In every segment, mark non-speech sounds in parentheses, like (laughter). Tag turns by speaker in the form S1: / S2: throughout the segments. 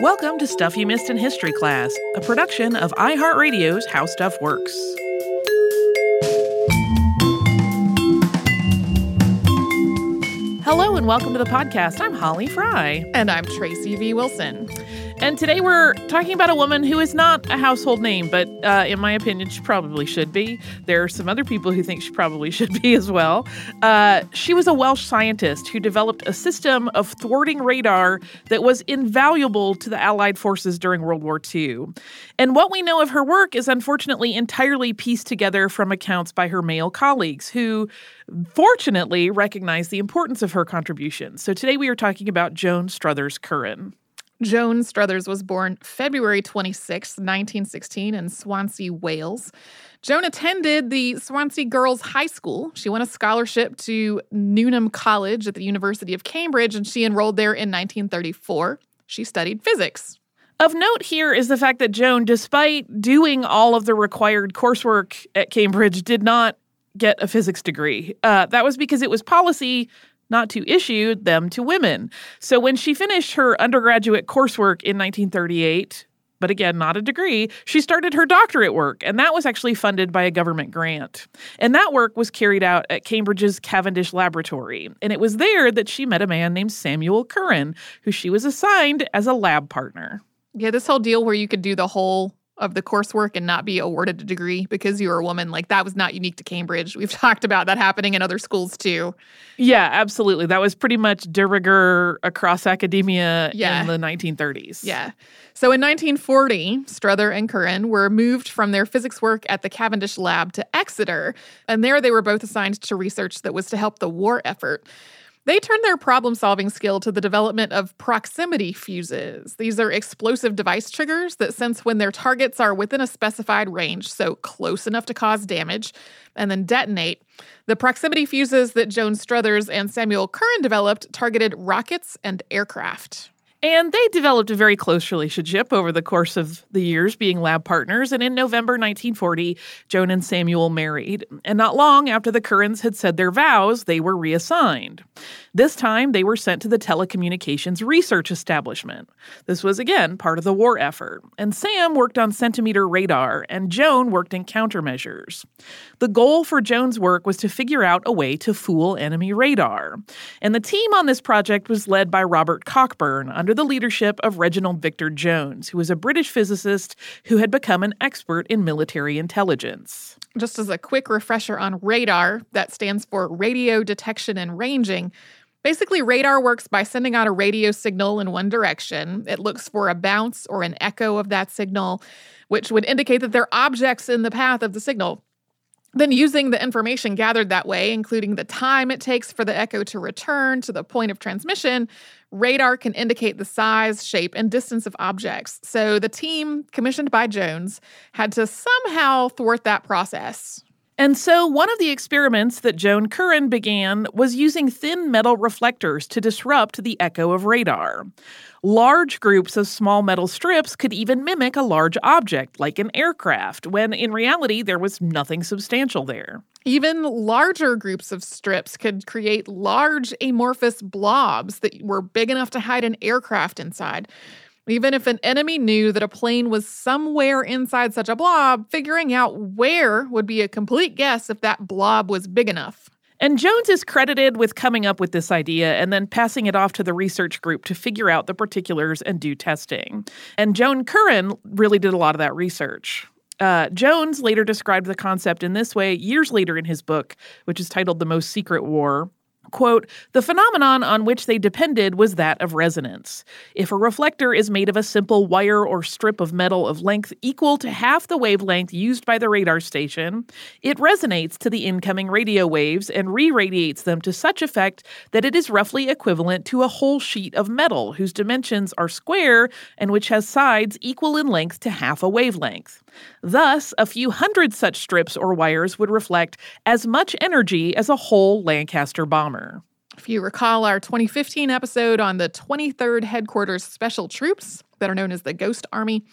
S1: Welcome to Stuff You Missed in History Class, a production of iHeartRadio's How Stuff Works. Hello and welcome to the podcast. I'm Holly Fry.
S2: And I'm Tracy V. Wilson.
S1: And today we're talking about a woman who is not a household name, but uh, in my opinion, she probably should be. There are some other people who think she probably (laughs) should be as well. Uh, she was a Welsh scientist who developed a system of thwarting radar that was invaluable to the Allied forces during World War II. And what we know of her work is unfortunately entirely pieced together from accounts by her male colleagues who fortunately recognized the importance of her contributions. So today we are talking about Joan Strothers Curran.
S2: Joan Strothers was born February 26, 1916, in Swansea, Wales. Joan attended the Swansea Girls High School. She won a scholarship to Newnham College at the University of Cambridge, and she enrolled there in 1934. She studied physics.
S1: Of note here is the fact that Joan, despite doing all of the required coursework at Cambridge, did not get a physics degree. Uh, that was because it was policy not to issue them to women. So when she finished her undergraduate coursework in 1938, but again, not a degree, she started her doctorate work, and that was actually funded by a government grant. And that work was carried out at Cambridge's Cavendish Laboratory. And it was there that she met a man named Samuel Curran, who she was assigned as a lab partner.
S2: Yeah, this whole deal where you could do the whole of the coursework and not be awarded a degree because you were a woman. Like that was not unique to Cambridge. We've (laughs) talked about that happening in other schools too.
S1: Yeah, absolutely. That was pretty much de rigueur across academia
S2: yeah.
S1: in the 1930s.
S2: Yeah. So in 1940, Struther and Curran were moved from their physics work at the Cavendish lab to Exeter, and there they were both assigned to research that was to help the war effort. They turned their problem solving skill to the development of proximity fuses. These are explosive device triggers that sense when their targets are within a specified range, so close enough to cause damage, and then detonate. The proximity fuses that Joan Strothers and Samuel Curran developed targeted rockets and aircraft.
S1: And they developed a very close relationship over the course of the years being lab partners. And in November 1940, Joan and Samuel married. And not long after the Currans had said their vows, they were reassigned. This time, they were sent to the Telecommunications Research Establishment. This was, again, part of the war effort. And Sam worked on centimeter radar, and Joan worked in countermeasures. The goal for Joan's work was to figure out a way to fool enemy radar. And the team on this project was led by Robert Cockburn under the leadership of Reginald Victor Jones, who was a British physicist who had become an expert in military intelligence.
S2: Just as a quick refresher on radar, that stands for radio detection and ranging. Basically, radar works by sending out a radio signal in one direction. It looks for a bounce or an echo of that signal, which would indicate that there are objects in the path of the signal. Then, using the information gathered that way, including the time it takes for the echo to return to the point of transmission, radar can indicate the size, shape, and distance of objects. So, the team, commissioned by Jones, had to somehow thwart that process.
S1: And so, one of the experiments that Joan Curran began was using thin metal reflectors to disrupt the echo of radar. Large groups of small metal strips could even mimic a large object, like an aircraft, when in reality there was nothing substantial there.
S2: Even larger groups of strips could create large amorphous blobs that were big enough to hide an aircraft inside. Even if an enemy knew that a plane was somewhere inside such a blob, figuring out where would be a complete guess if that blob was big enough.
S1: And Jones is credited with coming up with this idea and then passing it off to the research group to figure out the particulars and do testing. And Joan Curran really did a lot of that research. Uh, Jones later described the concept in this way years later in his book, which is titled The Most Secret War. Quote, the phenomenon on which they depended was that of resonance. If a reflector is made of a simple wire or strip of metal of length equal to half the wavelength used by the radar station, it resonates to the incoming radio waves and re radiates them to such effect that it is roughly equivalent to a whole sheet of metal whose dimensions are square and which has sides equal in length to half a wavelength. Thus, a few hundred such strips or wires would reflect as much energy as a whole Lancaster bomber.
S2: If you recall our 2015 episode on the 23rd Headquarters Special Troops, better known as the Ghost Army,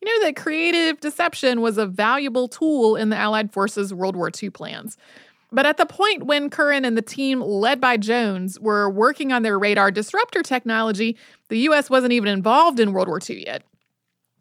S2: you know that creative deception was a valuable tool in the Allied forces' World War II plans. But at the point when Curran and the team led by Jones were working on their radar disruptor technology, the US wasn't even involved in World War II yet.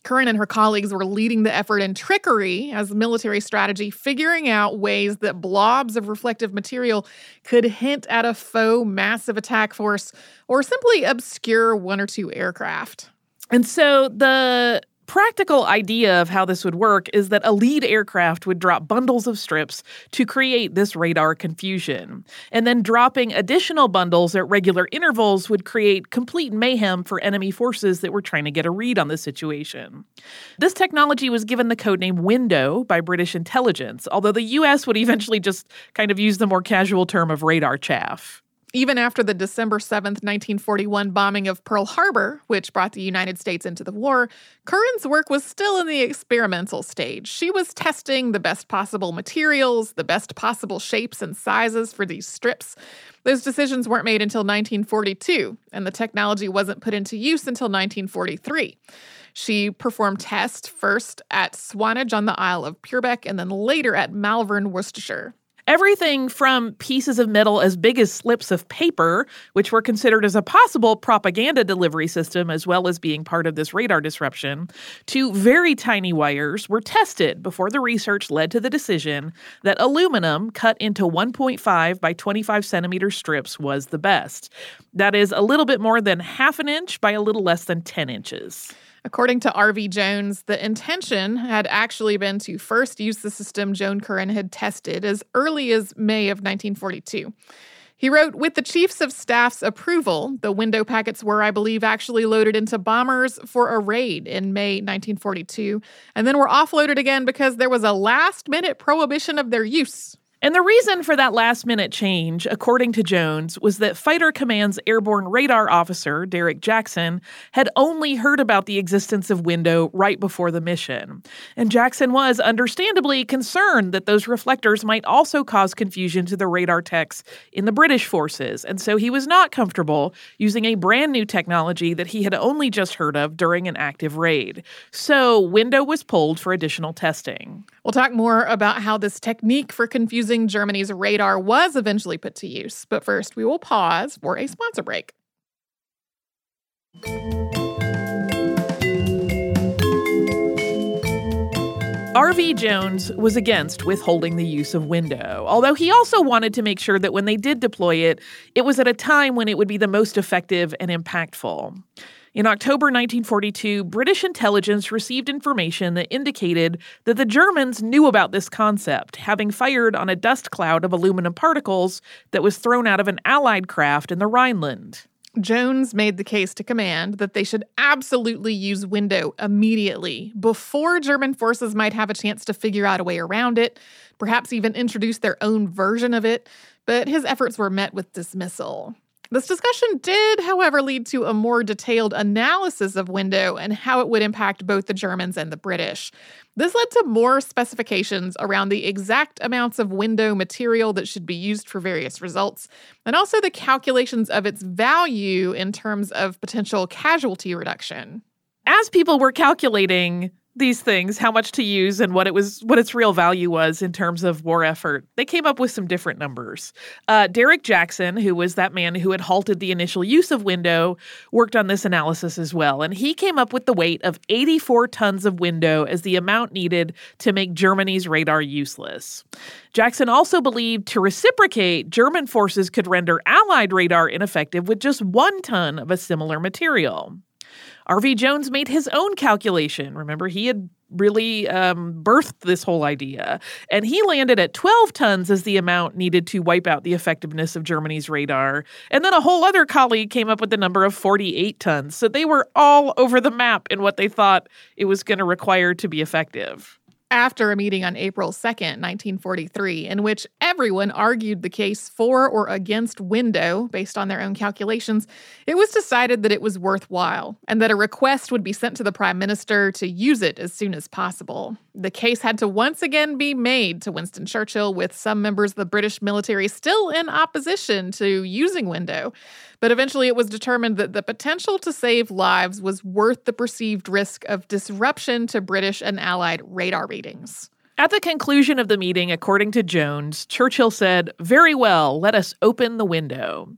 S2: Curran and her colleagues were leading the effort in trickery as military strategy, figuring out ways that blobs of reflective material could hint at a faux massive attack force or simply obscure one or two aircraft.
S1: And so the practical idea of how this would work is that a lead aircraft would drop bundles of strips to create this radar confusion. And then dropping additional bundles at regular intervals would create complete mayhem for enemy forces that were trying to get a read on the situation. This technology was given the codename Window by British intelligence, although the US would eventually just kind of use the more casual term of radar chaff.
S2: Even after the December 7th, 1941 bombing of Pearl Harbor, which brought the United States into the war, Curran's work was still in the experimental stage. She was testing the best possible materials, the best possible shapes and sizes for these strips. Those decisions weren't made until 1942, and the technology wasn't put into use until 1943. She performed tests first at Swanage on the Isle of Purbeck and then later at Malvern, Worcestershire.
S1: Everything from pieces of metal as big as slips of paper, which were considered as a possible propaganda delivery system as well as being part of this radar disruption, to very tiny wires were tested before the research led to the decision that aluminum cut into 1.5 by 25 centimeter strips was the best. That is a little bit more than half an inch by a little less than 10 inches.
S2: According to R.V. Jones, the intention had actually been to first use the system Joan Curran had tested as early as May of 1942. He wrote, with the Chiefs of Staff's approval, the window packets were, I believe, actually loaded into bombers for a raid in May 1942, and then were offloaded again because there was a last minute prohibition of their use.
S1: And the reason for that last minute change, according to Jones, was that Fighter Command's airborne radar officer, Derek Jackson, had only heard about the existence of Window right before the mission. And Jackson was understandably concerned that those reflectors might also cause confusion to the radar techs in the British forces. And so he was not comfortable using a brand new technology that he had only just heard of during an active raid. So Window was pulled for additional testing.
S2: We'll talk more about how this technique for confusing Germany's radar was eventually put to use. But first, we will pause for a sponsor break.
S1: R.V. Jones was against withholding the use of window, although he also wanted to make sure that when they did deploy it, it was at a time when it would be the most effective and impactful. In October 1942, British intelligence received information that indicated that the Germans knew about this concept, having fired on a dust cloud of aluminum particles that was thrown out of an Allied craft in the Rhineland.
S2: Jones made the case to command that they should absolutely use window immediately before German forces might have a chance to figure out a way around it, perhaps even introduce their own version of it. But his efforts were met with dismissal. This discussion did, however, lead to a more detailed analysis of window and how it would impact both the Germans and the British. This led to more specifications around the exact amounts of window material that should be used for various results, and also the calculations of its value in terms of potential casualty reduction.
S1: As people were calculating these things, how much to use and what it was, what its real value was in terms of war effort, they came up with some different numbers. Uh, Derek Jackson, who was that man who had halted the initial use of window, worked on this analysis as well, and he came up with the weight of 84 tons of window as the amount needed to make Germany's radar useless. Jackson also believed to reciprocate, German forces could render Allied radar ineffective with just one ton of a similar material. R.V. Jones made his own calculation. Remember, he had really um, birthed this whole idea. And he landed at 12 tons as the amount needed to wipe out the effectiveness of Germany's radar. And then a whole other colleague came up with the number of 48 tons. So they were all over the map in what they thought it was going to require to be effective
S2: after a meeting on April 2nd, 1943, in which everyone argued the case for or against window based on their own calculations, it was decided that it was worthwhile and that a request would be sent to the prime minister to use it as soon as possible. The case had to once again be made to Winston Churchill, with some members of the British military still in opposition to using window. But eventually, it was determined that the potential to save lives was worth the perceived risk of disruption to British and Allied radar readings.
S1: At the conclusion of the meeting, according to Jones, Churchill said, Very well, let us open the window.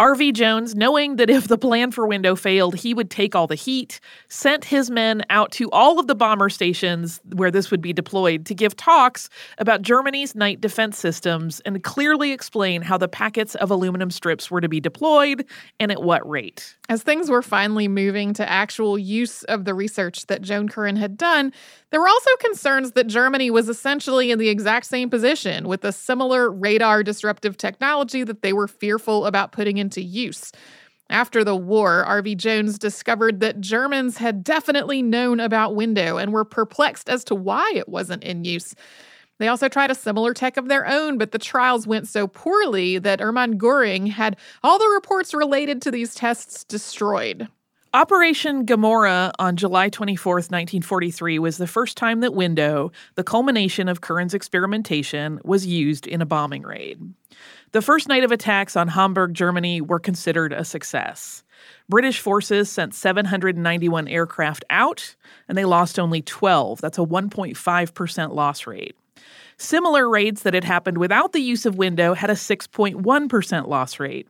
S1: R.V. Jones, knowing that if the plan for Window failed, he would take all the heat, sent his men out to all of the bomber stations where this would be deployed to give talks about Germany's night defense systems and clearly explain how the packets of aluminum strips were to be deployed and at what rate.
S2: As things were finally moving to actual use of the research that Joan Curran had done, there were also concerns that Germany was essentially in the exact same position with a similar radar disruptive technology that they were fearful about putting into use. After the war, R.V. Jones discovered that Germans had definitely known about Window and were perplexed as to why it wasn't in use. They also tried a similar tech of their own, but the trials went so poorly that Hermann Goering had all the reports related to these tests destroyed.
S1: Operation Gomorrah on July 24, 1943, was the first time that Window, the culmination of Curran's experimentation, was used in a bombing raid. The first night of attacks on Hamburg, Germany, were considered a success. British forces sent 791 aircraft out, and they lost only 12. That's a 1.5% loss rate. Similar raids that had happened without the use of window had a 6.1% loss rate.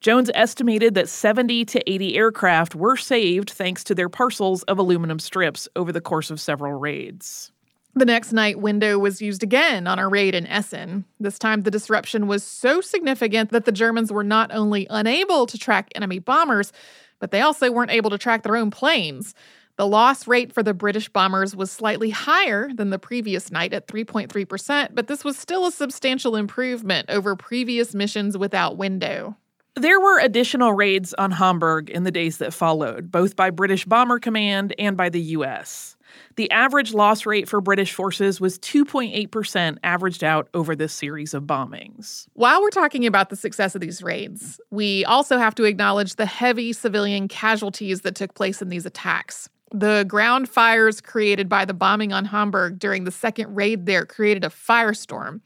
S1: Jones estimated that 70 to 80 aircraft were saved thanks to their parcels of aluminum strips over the course of several raids.
S2: The next night, window was used again on a raid in Essen. This time, the disruption was so significant that the Germans were not only unable to track enemy bombers, but they also weren't able to track their own planes. The loss rate for the British bombers was slightly higher than the previous night at 3.3%, but this was still a substantial improvement over previous missions without window.
S1: There were additional raids on Hamburg in the days that followed, both by British Bomber Command and by the U.S. The average loss rate for British forces was 2.8% averaged out over this series of bombings.
S2: While we're talking about the success of these raids, we also have to acknowledge the heavy civilian casualties that took place in these attacks. The ground fires created by the bombing on Hamburg during the second raid there created a firestorm.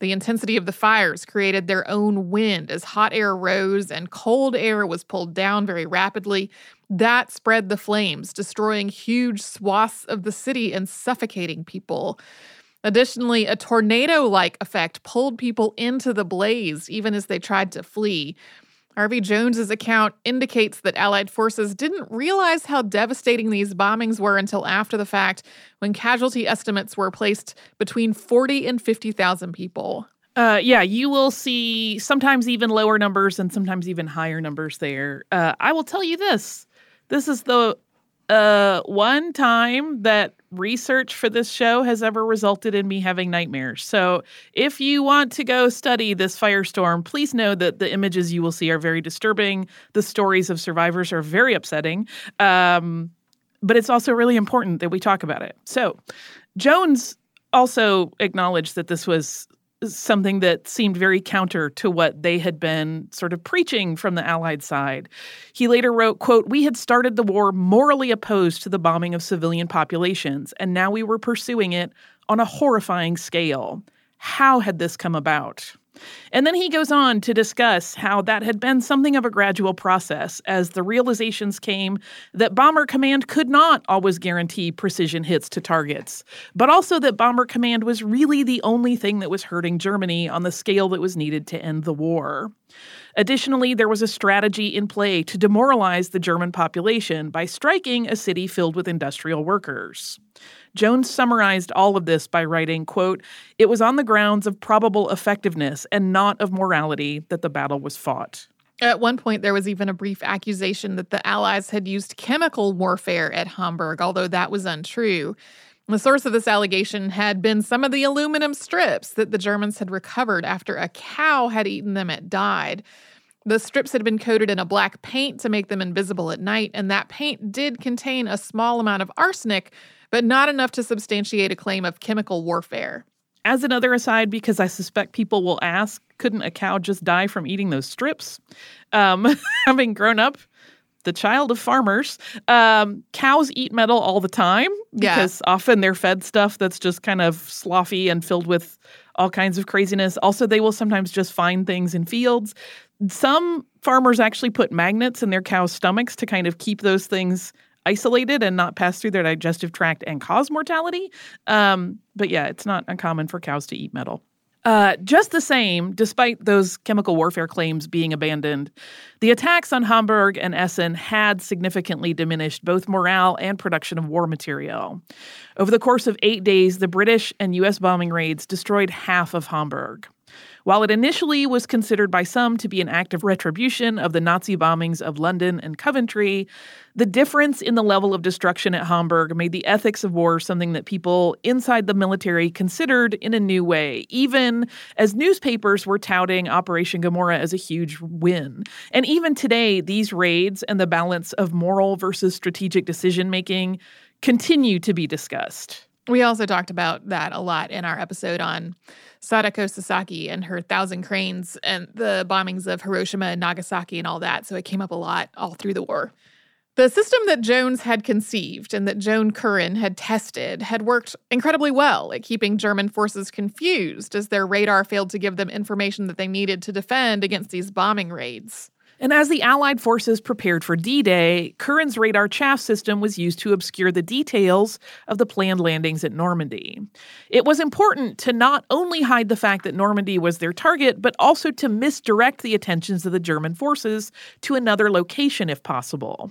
S2: The intensity of the fires created their own wind as hot air rose and cold air was pulled down very rapidly. That spread the flames, destroying huge swaths of the city and suffocating people. Additionally, a tornado like effect pulled people into the blaze even as they tried to flee. R.V. Jones's account indicates that Allied forces didn't realize how devastating these bombings were until after the fact, when casualty estimates were placed between 40 and 50,000 people.
S1: Uh, yeah, you will see sometimes even lower numbers and sometimes even higher numbers there. Uh, I will tell you this this is the uh, one time that research for this show has ever resulted in me having nightmares. So, if you want to go study this firestorm, please know that the images you will see are very disturbing. The stories of survivors are very upsetting. Um, but it's also really important that we talk about it. So, Jones also acknowledged that this was something that seemed very counter to what they had been sort of preaching from the allied side. He later wrote quote we had started the war morally opposed to the bombing of civilian populations and now we were pursuing it on a horrifying scale. How had this come about and then he goes on to discuss how that had been something of a gradual process as the realizations came that Bomber Command could not always guarantee precision hits to targets, but also that Bomber Command was really the only thing that was hurting Germany on the scale that was needed to end the war. Additionally, there was a strategy in play to demoralize the German population by striking a city filled with industrial workers. Jones summarized all of this by writing, quote, "It was on the grounds of probable effectiveness and not of morality that the battle was fought."
S2: At one point, there was even a brief accusation that the Allies had used chemical warfare at Hamburg, although that was untrue. The source of this allegation had been some of the aluminum strips that the Germans had recovered after a cow had eaten them at died. The strips had been coated in a black paint to make them invisible at night, and that paint did contain a small amount of arsenic, but not enough to substantiate a claim of chemical warfare.
S1: As another aside, because I suspect people will ask, couldn't a cow just die from eating those strips? Um, (laughs) having grown up the child of farmers, um, cows eat metal all the time because yeah. often they're fed stuff that's just kind of sloppy and filled with all kinds of craziness. Also, they will sometimes just find things in fields. Some farmers actually put magnets in their cows' stomachs to kind of keep those things isolated and not pass through their digestive tract and cause mortality. Um, but yeah, it's not uncommon for cows to eat metal. Uh, just the same, despite those chemical warfare claims being abandoned, the attacks on Hamburg and Essen had significantly diminished both morale and production of war material. Over the course of eight days, the British and U.S. bombing raids destroyed half of Hamburg. While it initially was considered by some to be an act of retribution of the Nazi bombings of London and Coventry, the difference in the level of destruction at Hamburg made the ethics of war something that people inside the military considered in a new way, even as newspapers were touting Operation Gomorrah as a huge win. And even today, these raids and the balance of moral versus strategic decision making continue to be discussed.
S2: We also talked about that a lot in our episode on Sadako Sasaki and her Thousand Cranes and the bombings of Hiroshima and Nagasaki and all that. So it came up a lot all through the war. The system that Jones had conceived and that Joan Curran had tested had worked incredibly well at keeping German forces confused as their radar failed to give them information that they needed to defend against these bombing raids.
S1: And as the Allied forces prepared for D Day, Curran's radar chaff system was used to obscure the details of the planned landings at Normandy. It was important to not only hide the fact that Normandy was their target, but also to misdirect the attentions of the German forces to another location if possible.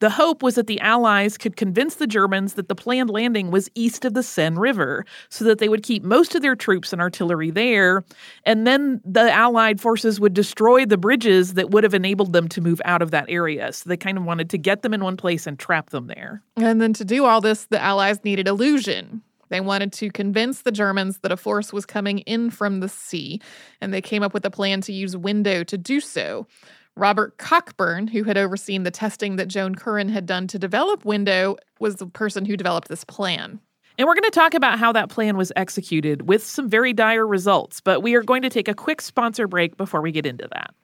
S1: The hope was that the Allies could convince the Germans that the planned landing was east of the Seine River, so that they would keep most of their troops and artillery there, and then the Allied forces would destroy the bridges that would have enabled them to move out of that area. So they kind of wanted to get them in one place and trap them there.
S2: And then to do all this, the Allies needed illusion. They wanted to convince the Germans that a force was coming in from the sea, and they came up with a plan to use window to do so. Robert Cockburn, who had overseen the testing that Joan Curran had done to develop Window, was the person who developed this plan.
S1: And we're going to talk about how that plan was executed with some very dire results, but we are going to take a quick sponsor break before we get into that.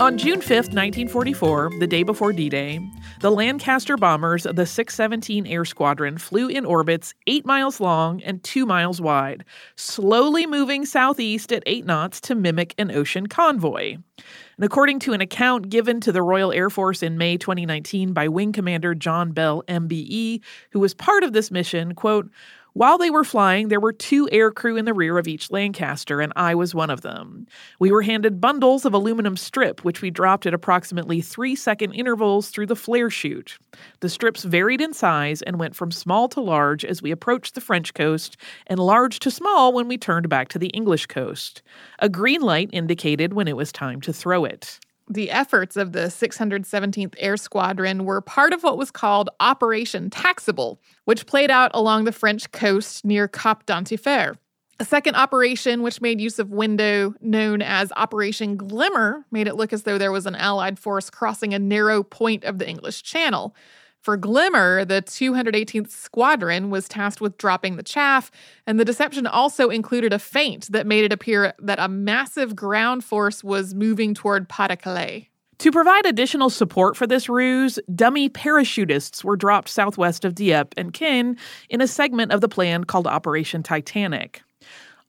S1: On June 5, 1944, the day before D Day, the Lancaster bombers of the 617 Air Squadron flew in orbits 8 miles long and 2 miles wide, slowly moving southeast at 8 knots to mimic an ocean convoy. And according to an account given to the Royal Air Force in May 2019 by Wing Commander John Bell, MBE, who was part of this mission, quote, while they were flying, there were two air crew in the rear of each Lancaster, and I was one of them. We were handed bundles of aluminum strip, which we dropped at approximately three second intervals through the flare chute. The strips varied in size and went from small to large as we approached the French coast, and large to small when we turned back to the English coast. A green light indicated when it was time to throw it
S2: the efforts of the 617th Air Squadron were part of what was called Operation Taxable, which played out along the French coast near Cap d'Antifer. A second operation, which made use of window known as Operation Glimmer, made it look as though there was an Allied force crossing a narrow point of the English Channel. For Glimmer, the 218th Squadron was tasked with dropping the chaff, and the deception also included a feint that made it appear that a massive ground force was moving toward Pas de Calais.
S1: To provide additional support for this ruse, dummy parachutists were dropped southwest of Dieppe and Caen in a segment of the plan called Operation Titanic.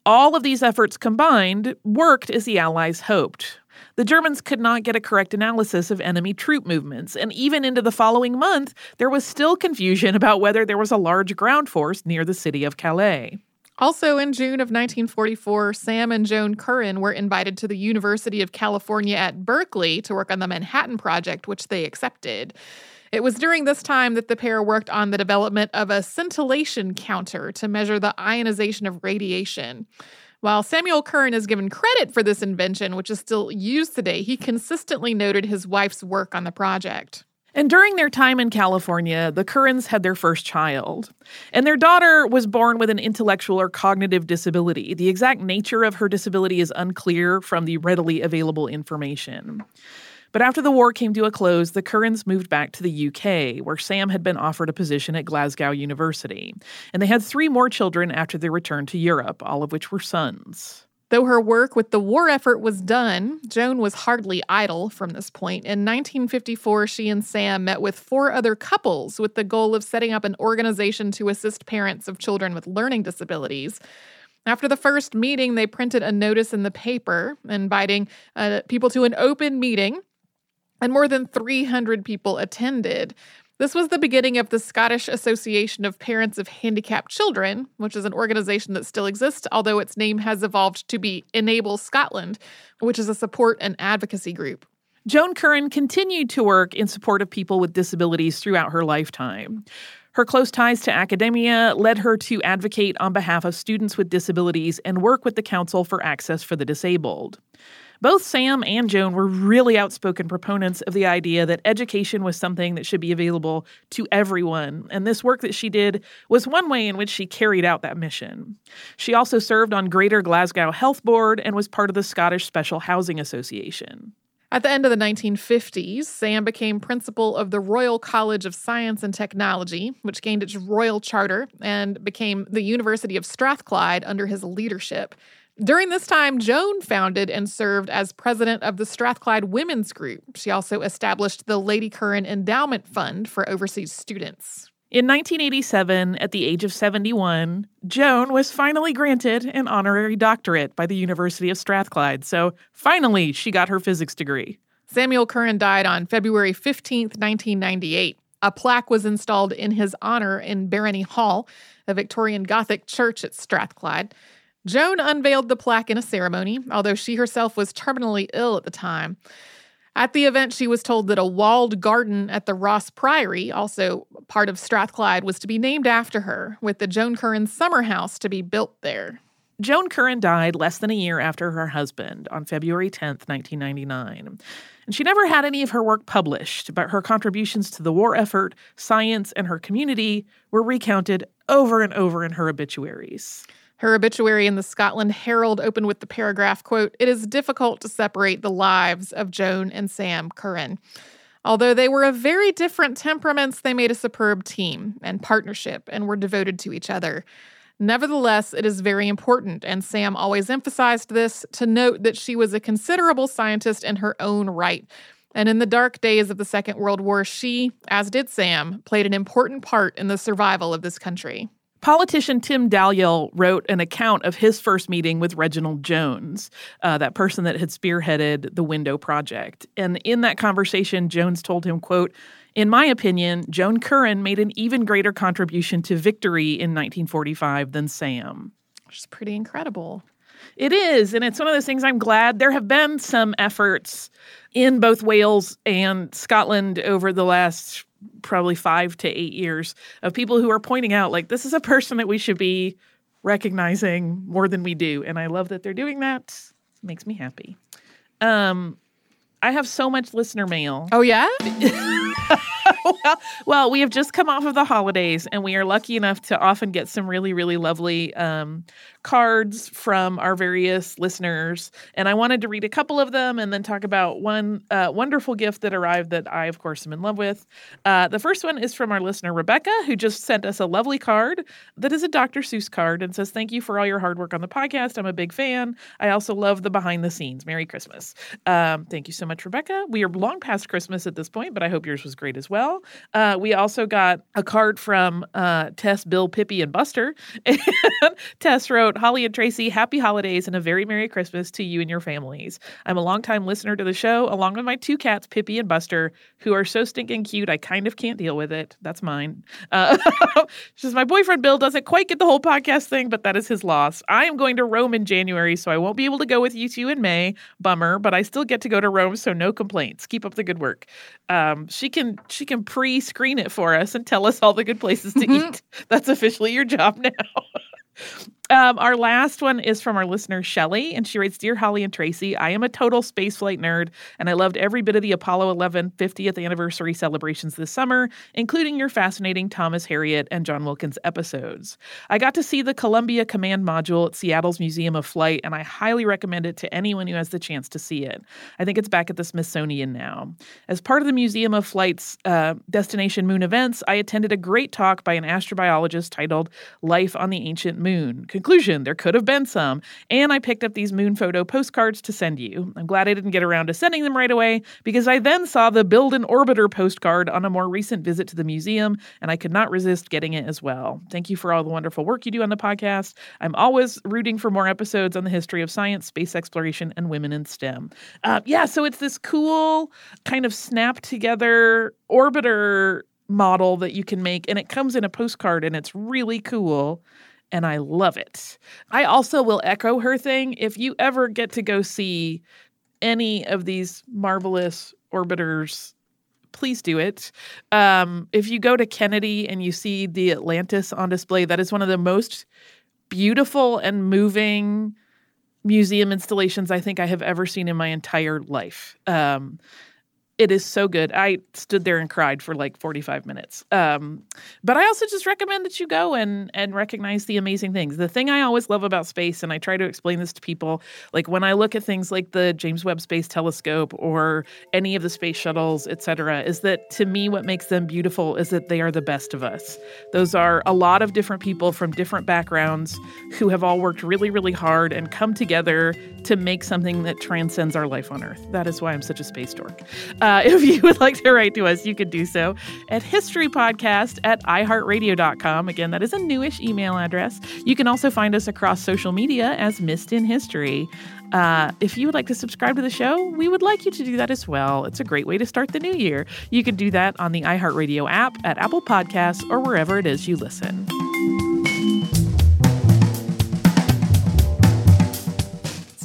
S1: All of these efforts combined worked as the Allies hoped. The Germans could not get a correct analysis of enemy troop movements, and even into the following month, there was still confusion about whether there was a large ground force near the city of Calais.
S2: Also, in June of 1944, Sam and Joan Curran were invited to the University of California at Berkeley to work on the Manhattan Project, which they accepted. It was during this time that the pair worked on the development of a scintillation counter to measure the ionization of radiation. While Samuel Curran is given credit for this invention, which is still used today, he consistently noted his wife's work on the project.
S1: And during their time in California, the Currans had their first child. And their daughter was born with an intellectual or cognitive disability. The exact nature of her disability is unclear from the readily available information. But after the war came to a close, the Currans moved back to the UK, where Sam had been offered a position at Glasgow University. And they had three more children after their return to Europe, all of which were sons.
S2: Though her work with the war effort was done, Joan was hardly idle from this point. In 1954, she and Sam met with four other couples with the goal of setting up an organization to assist parents of children with learning disabilities. After the first meeting, they printed a notice in the paper inviting uh, people to an open meeting, and more than 300 people attended. This was the beginning of the Scottish Association of Parents of Handicapped Children, which is an organization that still exists, although its name has evolved to be Enable Scotland, which is a support and advocacy group.
S1: Joan Curran continued to work in support of people with disabilities throughout her lifetime. Her close ties to academia led her to advocate on behalf of students with disabilities and work with the Council for Access for the Disabled. Both Sam and Joan were really outspoken proponents of the idea that education was something that should be available to everyone, and this work that she did was one way in which she carried out that mission. She also served on Greater Glasgow Health Board and was part of the Scottish Special Housing Association.
S2: At the end of the 1950s, Sam became principal of the Royal College of Science and Technology, which gained its royal charter and became the University of Strathclyde under his leadership. During this time, Joan founded and served as president of the Strathclyde Women's Group. She also established the Lady Curran Endowment Fund for overseas students.
S1: In 1987, at the age of 71, Joan was finally granted an honorary doctorate by the University of Strathclyde. So finally, she got her physics degree.
S2: Samuel Curran died on February 15, 1998. A plaque was installed in his honor in Barony Hall, a Victorian Gothic church at Strathclyde. Joan unveiled the plaque in a ceremony, although she herself was terminally ill at the time. At the event, she was told that a walled garden at the Ross Priory, also part of Strathclyde, was to be named after her, with the Joan Curran summer house to be built there.
S1: Joan Curran died less than a year after her husband on February 10, 1999. And she never had any of her work published, but her contributions to the war effort, science, and her community were recounted over and over in her obituaries.
S2: Her obituary in the Scotland Herald opened with the paragraph, quote, It is difficult to separate the lives of Joan and Sam Curran. Although they were of very different temperaments, they made a superb team and partnership and were devoted to each other. Nevertheless, it is very important, and Sam always emphasized this, to note that she was a considerable scientist in her own right. And in the dark days of the Second World War, she, as did Sam, played an important part in the survival of this country.
S1: Politician Tim Dalyell wrote an account of his first meeting with Reginald Jones, uh, that person that had spearheaded the Window Project. And in that conversation, Jones told him, quote, in my opinion, Joan Curran made an even greater contribution to victory in 1945 than Sam.
S2: Which is pretty incredible.
S1: It is. And it's one of those things I'm glad there have been some efforts in both Wales and Scotland over the last probably five to eight years of people who are pointing out like this is a person that we should be recognizing more than we do and i love that they're doing that. It makes me happy. Um i have so much listener mail.
S2: Oh yeah? (laughs)
S1: Well, well, we have just come off of the holidays, and we are lucky enough to often get some really, really lovely um, cards from our various listeners. And I wanted to read a couple of them and then talk about one uh, wonderful gift that arrived that I, of course, am in love with. Uh, the first one is from our listener, Rebecca, who just sent us a lovely card that is a Dr. Seuss card and says, Thank you for all your hard work on the podcast. I'm a big fan. I also love the behind the scenes. Merry Christmas. Um, thank you so much, Rebecca. We are long past Christmas at this point, but I hope yours was great as well. Uh, we also got a card from uh, Tess, Bill, Pippi, and Buster. (laughs) And Tess wrote, Holly and Tracy, happy holidays and a very Merry Christmas to you and your families. I'm a longtime listener to the show, along with my two cats, Pippi and Buster, who are so stinking cute, I kind of can't deal with it. That's mine. Uh, (laughs) she says, My boyfriend Bill doesn't quite get the whole podcast thing, but that is his loss. I am going to Rome in January, so I won't be able to go with you two in May. Bummer, but I still get to go to Rome, so no complaints. Keep up the good work. Um, she can she can pre-screen it for us and tell us all the good places to mm-hmm. eat. (laughs) That's officially your job now. (laughs) Um, our last one is from our listener, Shelly, and she writes Dear Holly and Tracy, I am a total spaceflight nerd, and I loved every bit of the Apollo 11 50th anniversary celebrations this summer, including your fascinating Thomas Harriot and John Wilkins episodes. I got to see the Columbia Command Module at Seattle's Museum of Flight, and I highly recommend it to anyone who has the chance to see it. I think it's back at the Smithsonian now. As part of the Museum of Flight's uh, Destination Moon events, I attended a great talk by an astrobiologist titled Life on the Ancient Moon Conclusion there could have been some. And I picked up these moon photo postcards to send you. I'm glad I didn't get around to sending them right away because I then saw the Build an Orbiter postcard on a more recent visit to the museum and I could not resist getting it as well. Thank you for all the wonderful work you do on the podcast. I'm always rooting for more episodes on the history of science, space exploration, and women in STEM. Uh, yeah, so it's this cool kind of snap together orbiter model that you can make, and it comes in a postcard and it's really cool. And I love it. I also will echo her thing. If you ever get to go see any of these marvelous orbiters please do it. Um, if you go to Kennedy and you see the Atlantis on display, that is one of the most beautiful and moving museum installations I think I have ever seen in my entire life. Um, it is so good. I stood there and cried for like 45 minutes. Um, but I also just recommend that you go and and recognize the amazing things. The thing I always love about space, and I try to explain this to people, like when I look at things like the James Webb Space Telescope or any of the space shuttles, et cetera, is that to me what makes them beautiful is that they are the best of us. Those are a lot of different people from different backgrounds who have all worked really, really hard and come together to make something that transcends our life on Earth. That is why I'm such a space dork. Uh, (laughs) if you would like to write to us, you could do so at historypodcast at iheartradio.com. Again, that is a newish email address. You can also find us across social media as Missed in History. Uh, if you would like to subscribe to the show, we would like you to do that as well. It's a great way to start the new year. You can do that on the iHeartRadio app, at Apple Podcasts, or wherever it is you listen.